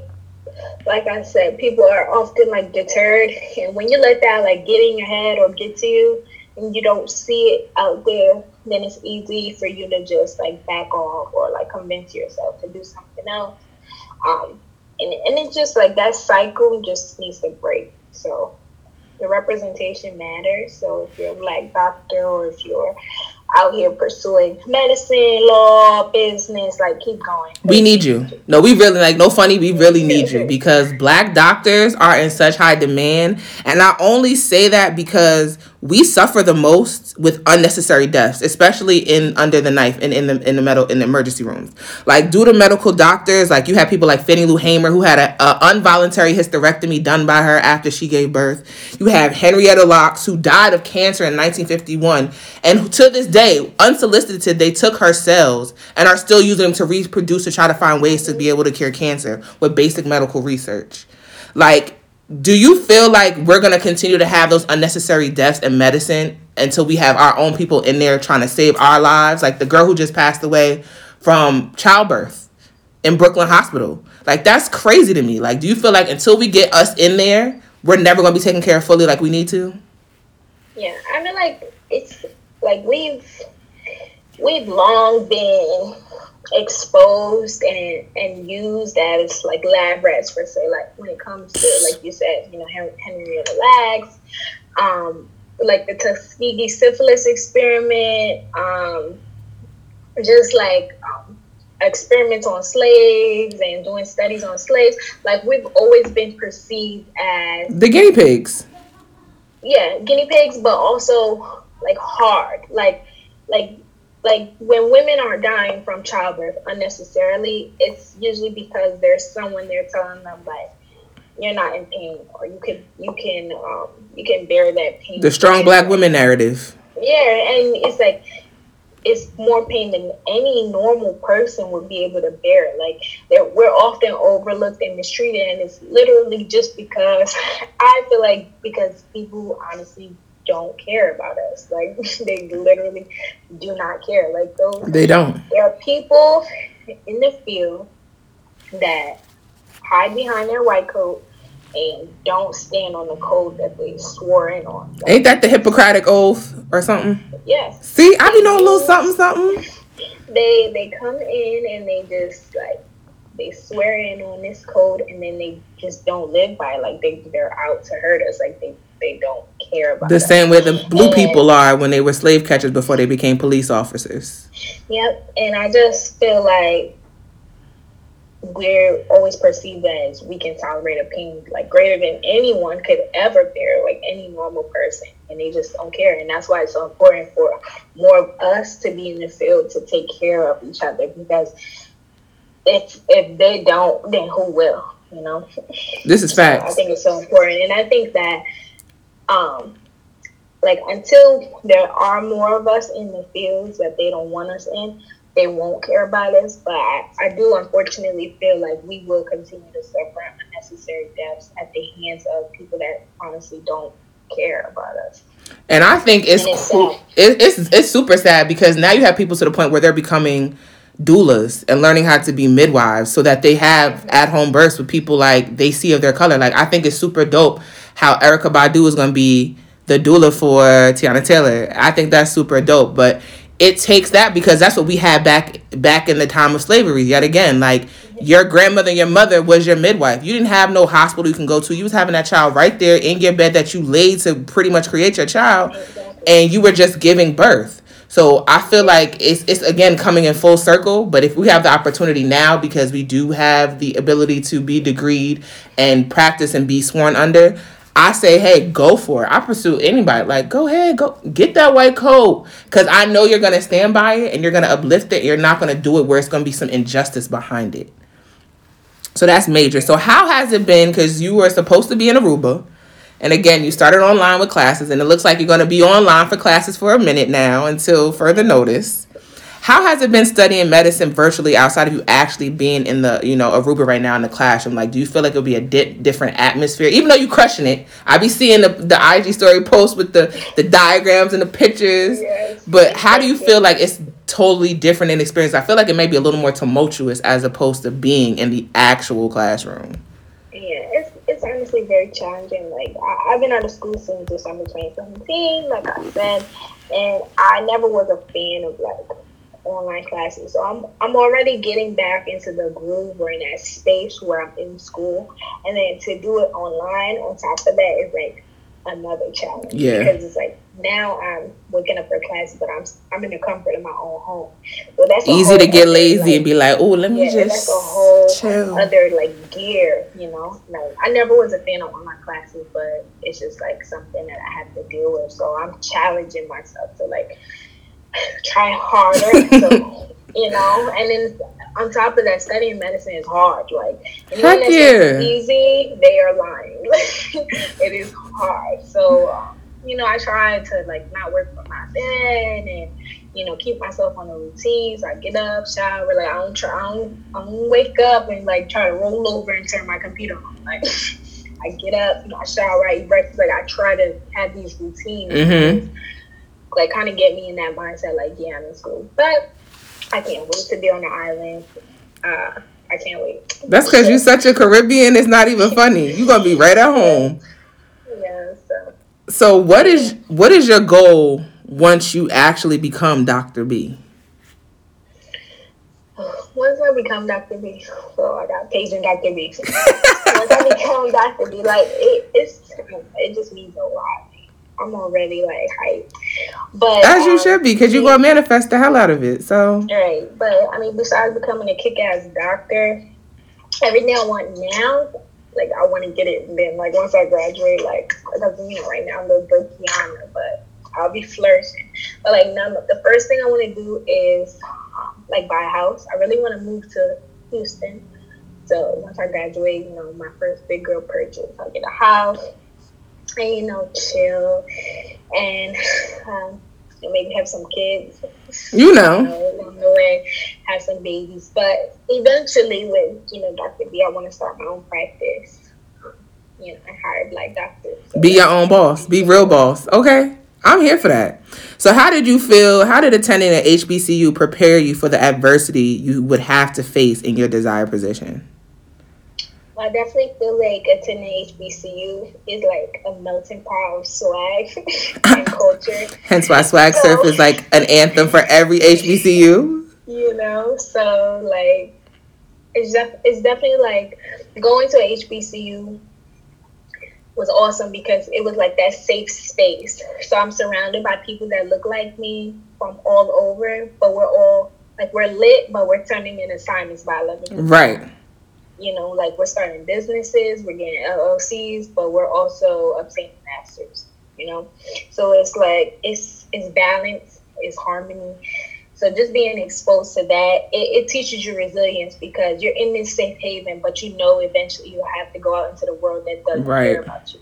like I said, people are often like deterred, and when you let that like get in your head or get to you, and you don't see it out there, then it's easy for you to just like back off or like convince yourself to do something else. Um, and and it's just like that cycle just needs to break. So the representation matters. So if you're a black doctor or if you're out here pursuing medicine, law, business, like keep going. we need you no we really like no funny we really need you because black doctors are in such high demand and i only say that because we suffer the most with unnecessary deaths especially in under the knife and in the in the metal in the emergency rooms. Like due to medical doctors like you have people like Fannie Lou Hamer who had a, a involuntary hysterectomy done by her after she gave birth. You have Henrietta Locke who died of cancer in 1951 and to this day unsolicited they took her cells and are still using them to reproduce to try to find ways to be able to cure cancer with basic medical research. Like do you feel like we're going to continue to have those unnecessary deaths in medicine until we have our own people in there trying to save our lives? Like the girl who just passed away from childbirth in brooklyn hospital. Like that's crazy to me. Like do you feel like until we get us in there we're never going to be taken care of fully like we need to? Yeah, I mean, like it's like we've we've long been exposed and and used as like lab rats for say like when it comes to like you said you know Hen- Henrietta Lacks, um, like the Tuskegee syphilis experiment, um, just like um, experiments on slaves and doing studies on slaves. Like we've always been perceived as the guinea pigs yeah guinea pigs but also like hard like like like when women are dying from childbirth unnecessarily it's usually because there's someone there telling them like you're not in pain or you can you can um you can bear that pain the strong black women narrative yeah and it's like it's more pain than any normal person would be able to bear. Like we're often overlooked and mistreated, and it's literally just because I feel like because people honestly don't care about us. Like they literally do not care. Like those they don't there are people in the field that hide behind their white coat and don't stand on the code that they swore in on. Like, ain't that the hippocratic oath or something yes. see i be knowing a little something something they they come in and they just like they swear in on this code and then they just don't live by it. like they they're out to hurt us like they they don't care about the same way the blue And- people are when they were slave catchers before they became police officers Yep, and I just feel like we're always perceived as we can tolerate a pain like greater than anyone could ever bear, like any normal person, and they just don't care. And that's why it's so important for more of us to be in the field to take care of each other because if if they don't, then who will? You know. this is So I think it's so important, and I think that, um, like until there are more of us in the fields that they don't want us in, they won't care about us. But I, I do unfortunately feel like we will continue to suffer unnecessary deaths at the hands of people that honestly don't care about us. And I think it's it's cool. It, it's it's super sad because now you have people to the point where they're becoming doulas and learning how to be midwives so that they have at home births with people like they see of their color. Like I think it's super dope how Erykah Badu is gonna be the doula for Teyana Taylor. I think that's super dope. But it takes that because that's what we had back back in the time of slavery. Yet again, like your grandmother your mother was your midwife. You didn't have no hospital you can go to. You was having that child right there in your bed that you laid to pretty much create your child, and you were just giving birth. So I feel like it's it's again coming in full circle. But if we have the opportunity now, because we do have the ability to be degreed and practice and be sworn under, I say, hey, go for it. I pursue anybody. Like, go ahead, go get that white coat, because I know you're gonna stand by it and you're gonna uplift it. You're not gonna do it where it's gonna be some injustice behind it. So that's major. So how has it been? Because you were supposed to be in Aruba, And again, you started online with classes, and it looks like you're to be online for classes for a minute now until further notice. How has it been studying medicine virtually outside of you actually being in the, you know, Aruba right now in the classroom? Like, do you feel like it'll be a di- different atmosphere? Even though you're crushing it, I be seeing the, the IG story post with the, the diagrams and the pictures. Yes. But how do you feel like it's totally different in experience? I feel like it may be a little more tumultuous as opposed to being in the actual classroom. Yeah, it's, it's honestly very challenging. Like I, I've been out of school since December 2017, like I said, and I never was a fan of like online classes. So I'm I'm already getting back into the groove or in that space where I'm in school, and then to do it online on top of that is like another challenge. Yeah. because it's like now I'm waking up for class, but I'm I'm in the comfort of my own home. So that's Easy to get lazy like, and be like, oh, let me yeah, just that's a whole chill. other like gear, you know. Like I never was a fan of online classes, but it's just like something that I have to deal with. So I'm challenging myself to like try harder. so, you know, and then on top of that, studying medicine is hard. Like anyone that says it's easy, they are lying. it is hard. So um, you know, I try to like not work from my bed and you know keep myself on the routines. So I get up, shower. Like I don't try. I don't, I don't wake up and like try to roll over and turn my computer on. Like I get up, I shower, I eat breakfast. Like I try to have these routines. Mhm. Like kind of get me in that mindset. Like yeah, I'm in school, but I can't wait to be on the island. Uh, I can't wait. That's because you're such a Caribbean. It's not even funny. You're gonna be right at home. Yeah. So. So what is what is your goal once you actually become Dr. B? Once I become Dr. B, so I got patient Dr. B. Once I become Dr. B, like it, it's it just means a lot. I'm already like hyped, but As you um, should be, because you're gonna manifest the hell out of it. So Right, but I mean, besides becoming a kick-ass doctor, everything I want now, like I want to get it. Then, like once I graduate, like it doesn't mean right now I'm the Brokiana, but I'll be flourishing. But like, none. The first thing I want to do is um, like buy a house. I really want to move to Houston. So once I graduate, you know, my first big girl purchase, I'll get a house and you know, chill and um, maybe have some kids you know. along the way, have some babies. But eventually, with you know, Dr. B, I want to start my own practice. You know, I hired like doctors. So Be your own boss. Be real boss. Okay. I'm here for that. So how did you feel? How did attending at HBCU prepare you for the adversity you would have to face in your desired position? I definitely feel like attending HBCU is like a melting pot of swag and culture. Hence why Swag Surf is like an anthem for every HBCU. you know so like it's def- it's definitely like going to a hbcu was awesome because it was like that safe space so i'm surrounded by people that look like me from all over but we're all like we're lit but we're turning in assignments by 11 Right. You know like we're starting businesses we're getting llcs but we're also obtaining masters you know? So it's like it's it's balance it's harmony. So just being exposed to that it, it teaches you resilience because you're in this safe haven but you know eventually you'll have to go out into the world that doesn't Right. care about you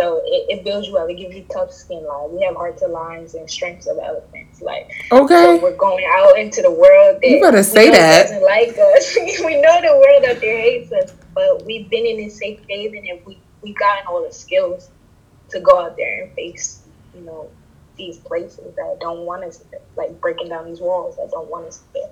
so it, it builds you up it gives you tough skin like we have hearts of lions and strengths of elephants like so Okay. we're going out into the world that You better say that. doesn't like us. we know the world out there hates us, but we've been in this safe haven and we we've gotten all the skills to go out there and face, you know, these places that don't want us like breaking down these walls that don't want us there.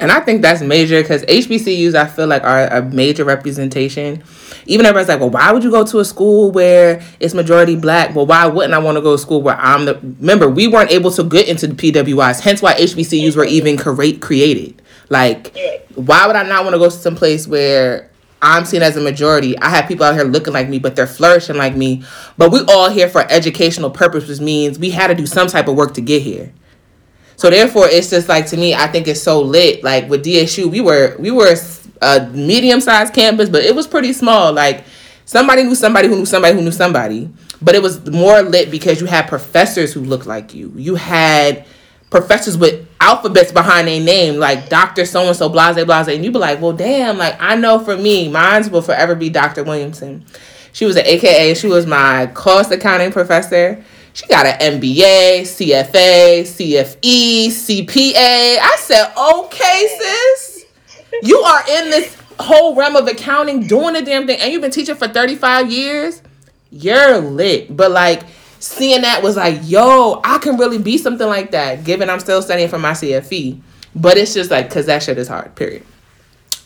And I think that's major because HBCUs, I feel like, are a major representation. Even everybody's like, well, why would you go to a school where it's majority black? Well, why wouldn't I want to go to school where I'm the. Remember, we weren't able to get into the PWIs, hence why HBCUs were even cre- created. Like, why would I not want to go to some place where I'm seen as a majority? I have people out here looking like me, but they're flourishing like me. But we all here for educational purposes means we had to do some type of work to get here. So therefore, it's just like to me, I think it's so lit. Like with DSU, we were we were a medium sized campus, but it was pretty small. Like somebody knew somebody who knew somebody who knew somebody, but it was more lit because you had professors who looked like you. You had professors with alphabets behind their name, like Doctor So and So, blase blase, and you be like, well, damn, like I know for me, mine's will forever be Doctor Williamson. She was an AKA. She was my cost accounting professor. She got an MBA, CFA, CFE, CPA. I said, okay, sis, you are in this whole realm of accounting, doing the damn thing, and you've been teaching for 35 years. You're lit. But like seeing that was like, yo, I can really be something like that, given I'm still studying for my CFE. But it's just like, cause that shit is hard, period.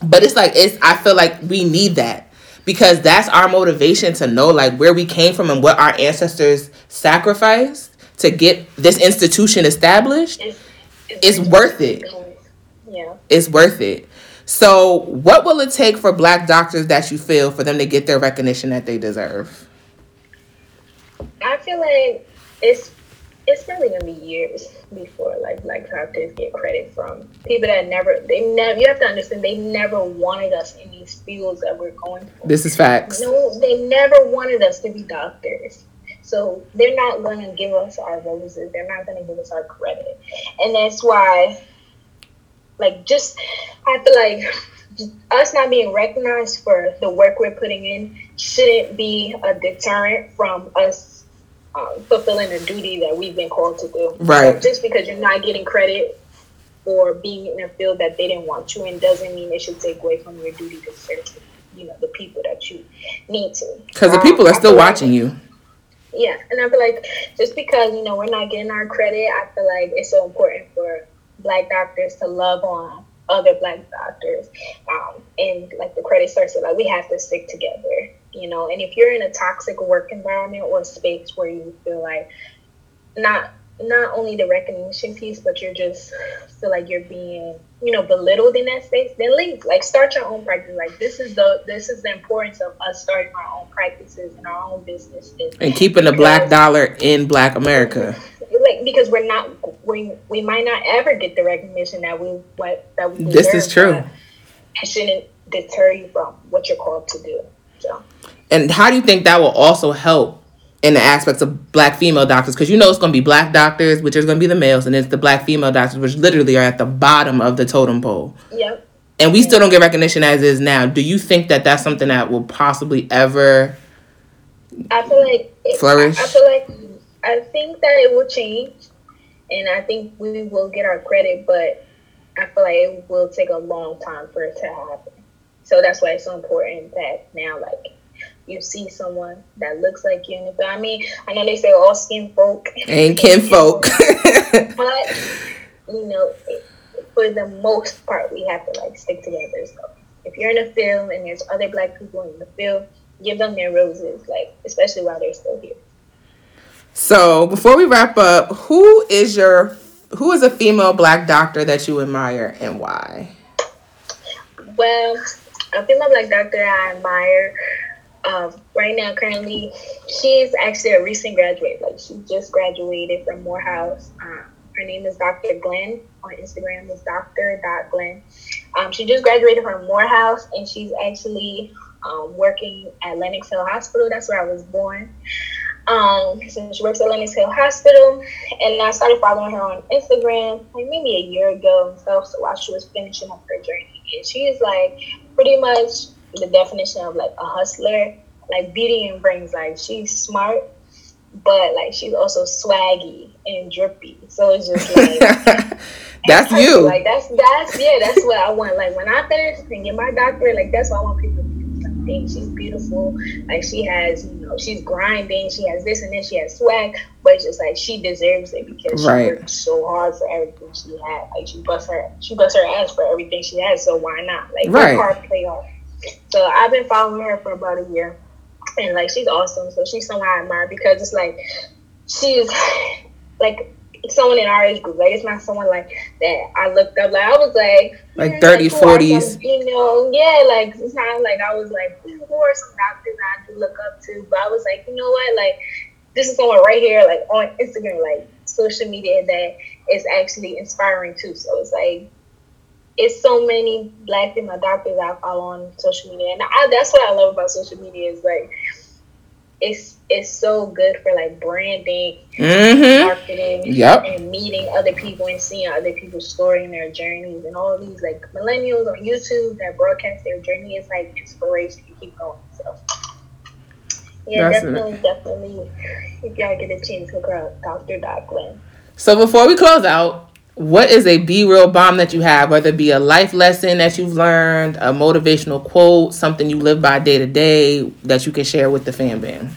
But it's like it's I feel like we need that because that's our motivation to know like where we came from and what our ancestors sacrificed to get this institution established. It's, It's worth it. Yeah. It's worth it. So, what will it take for black doctors that you feel for them to get their recognition that they deserve? I feel like it's it's probably gonna be years before like black doctors get credit from people that never they never you have to understand they never wanted us in these fields that we're going for. This is facts. No, they never wanted us to be doctors. So they're not gonna give us our roses. They're not gonna give us our credit. And that's why like just I feel like us not being recognized for the work we're putting in shouldn't be a deterrent from us um, fulfilling the duty that we've been called to do. Right. Just because you're not getting credit for being in a field that they didn't want you in doesn't mean it should take away from your duty to serve you know the people that you need to. Because the Um, people are still feel like- watching you. yeah, and I feel like just because you know we're not getting our credit, I feel like it's so important for black doctors to love on other black doctors, um, and like the credit starts to like we have to stick together, you know. And if you're in a toxic work environment or space where you feel like not not only the recognition piece, but you're just feel like you're being you know belittled in that space, then leave. Like start your own practice. Like this is the this is the importance of us starting our own practices and our own businesses And keeping the black dollar in black America. like because we're not we we might not ever get the recognition that we what that we deserve, This is true. It shouldn't deter you from what you're called to do. And how do you think that will also help in the aspects of black female doctors? Because you know it's going to be black doctors, which is going to be the males, and it's the black female doctors, which literally are at the bottom of the totem pole. yeah, And we still don't get recognition as is now. Do you think that that's something that will possibly ever? I feel like it, Flourish. I, I feel like I think that it will change, and I think we will get our credit, but I feel like it will take a long time for it to happen. So that's why it's so important that now, like. You see someone that looks like you, but I mean, I know they say all skin folk Ain't kinfolk. but you know, for the most part, we have to like stick together. So if you're in a film and there's other black people in the film, give them their roses, like especially while they're still here. so before we wrap up, who is your who is a female black doctor that you admire and why? Well, a female black doctor I admire. Um, right now, currently, she's actually a recent graduate. Like she just graduated from Morehouse. Um, her name is Dr. Glenn on Instagram. is Dr. Glenn. Um, she just graduated from Morehouse, and she's actually um, working at Lenox Hill Hospital. That's where I was born. Um, so she works at Lenox Hill Hospital, and I started following her on Instagram like maybe a year ago and stuff. So while she was finishing up her journey, and she is like pretty much the definition of like a hustler, like beauty and brains. Like she's smart, but like she's also swaggy and drippy. So it's just like that's you. like that's that's yeah, that's what I want. Like when I finish and get my doctorate, like that's what I want people to dang, she's beautiful. Like she has, you know, she's grinding. She has this and then she has swag, but it's just like she deserves it because she Right. worked so hard for everything she had. Like she bust her, she bust her ass for everything she has. So why not? Like Right. work hard, play hard. So I've been following her for about a year, and like she's awesome. So she's someone I admire because it's like she's like someone in our age group. Like it's not someone like that I looked up. Like I was like Like hmm, 30s, who 40s. You know, yeah. Like it's not like I was like who are some doctors I do look up to, but I was like, you know what, like this is someone right here, like on Instagram, like social media that is actually inspiring too. So it's like it's so many black female doctors I follow on social media, and I, that's what I love about social media is like it's it's so good for like branding, Mm-hmm. marketing, Yep. and meeting other people and seeing other people's story and their journeys, and all these like millennials on YouTube that broadcast their journey is like inspiration to keep going. So Yeah, That's definitely, definitely. If y'all get a chance, her up, Dr. Doc Lynn. So before we close out, what is a be real bomb that you have? Whether it be a life lesson that you've learned, a motivational quote, something you live by day to day that you can share with the fan band.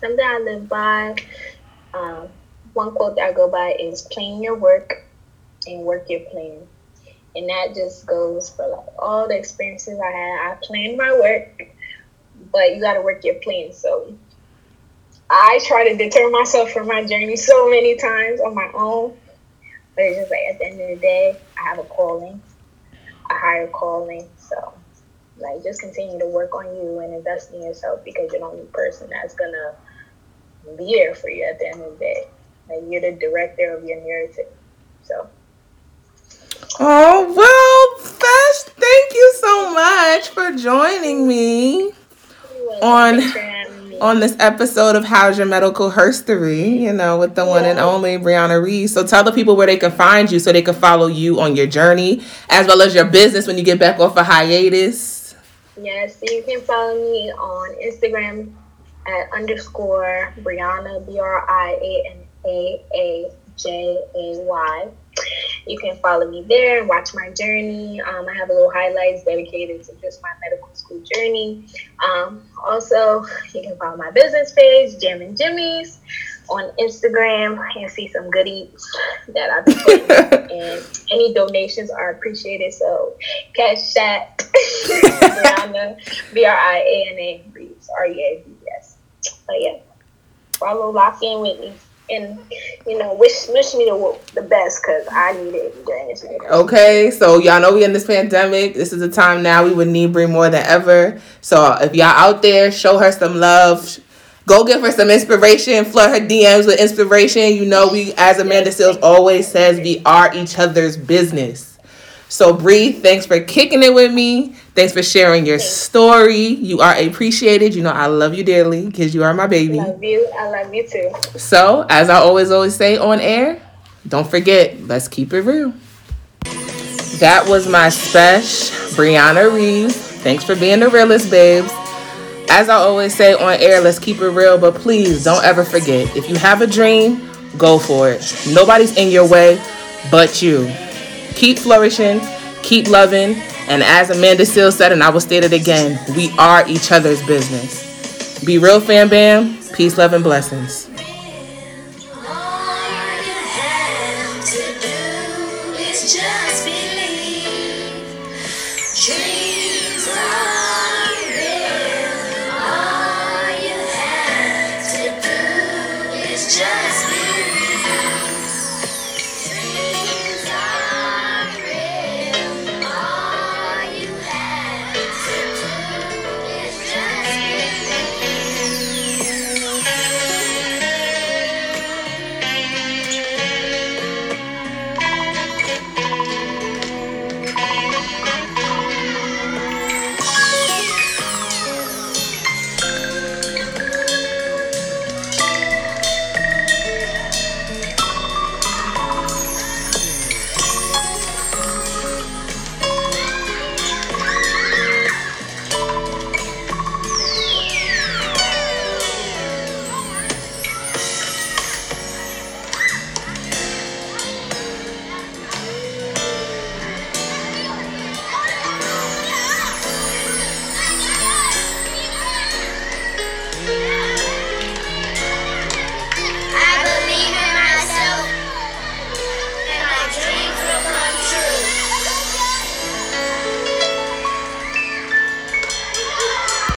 Something I live by. Um, one quote that I go by is "Plan your work and work your plan," and that just goes for like all the experiences I had. I planned my work, but you got to work your plan. So I try to deter myself from my journey so many times on my own, but it's just like at the end of the day, I have a calling, a higher calling. So like just continue to work on you and invest in yourself because you're the only person that's gonna be there for you at the end of the day. Like you're the director of your narrative. So Oh, well, Fesh, thank you so much for joining me On- Thanks for having me. On this episode of How's Your Medical History, you know, with the one and only Brianna Reed. So tell the people where they can find you so they can follow you on your journey as well as your business when you get back off a hiatus. Yes, so you can follow me on Instagram at underscore Briana B R I A N A A J A Y. You can follow me there and watch my journey. Um, I have a little highlights dedicated to just my medical school journey. Um, also, you can follow my business page, Jim and Jimmy's, on Instagram and see some goodies that I've been putting. and any donations are appreciated. So, cash chat, Briana, B R I A N A, Reeves, R E A V E S. But yeah, follow, lock in with me. And you know, wish wish me the the best because I need it period. Uh, okay, so y'all know we in this pandemic. This is the time now we would need Bree more than ever. So if y'all out there, show her some love. Go give her some inspiration. Flood her DMs with inspiration. You know we, as Amanda Seales always says, we are each other's business. So Bree, thanks for kicking it with me. Thanks for sharing your story. You are appreciated. You know I love you dearly because you are my baby. Love you. I love you too. So, as I always always say on air, don't forget, let's keep it real. That was my special Briana Reeves. Thanks for being the realest, babes. As I always say on air, let's keep it real, but please don't ever forget if you have a dream, go for it. Nobody's in your way but you. Keep flourishing, keep loving, and as Amanda Seales said, and I will state it again, we are each other's business. Be real, fam bam. Peace, love, and blessings.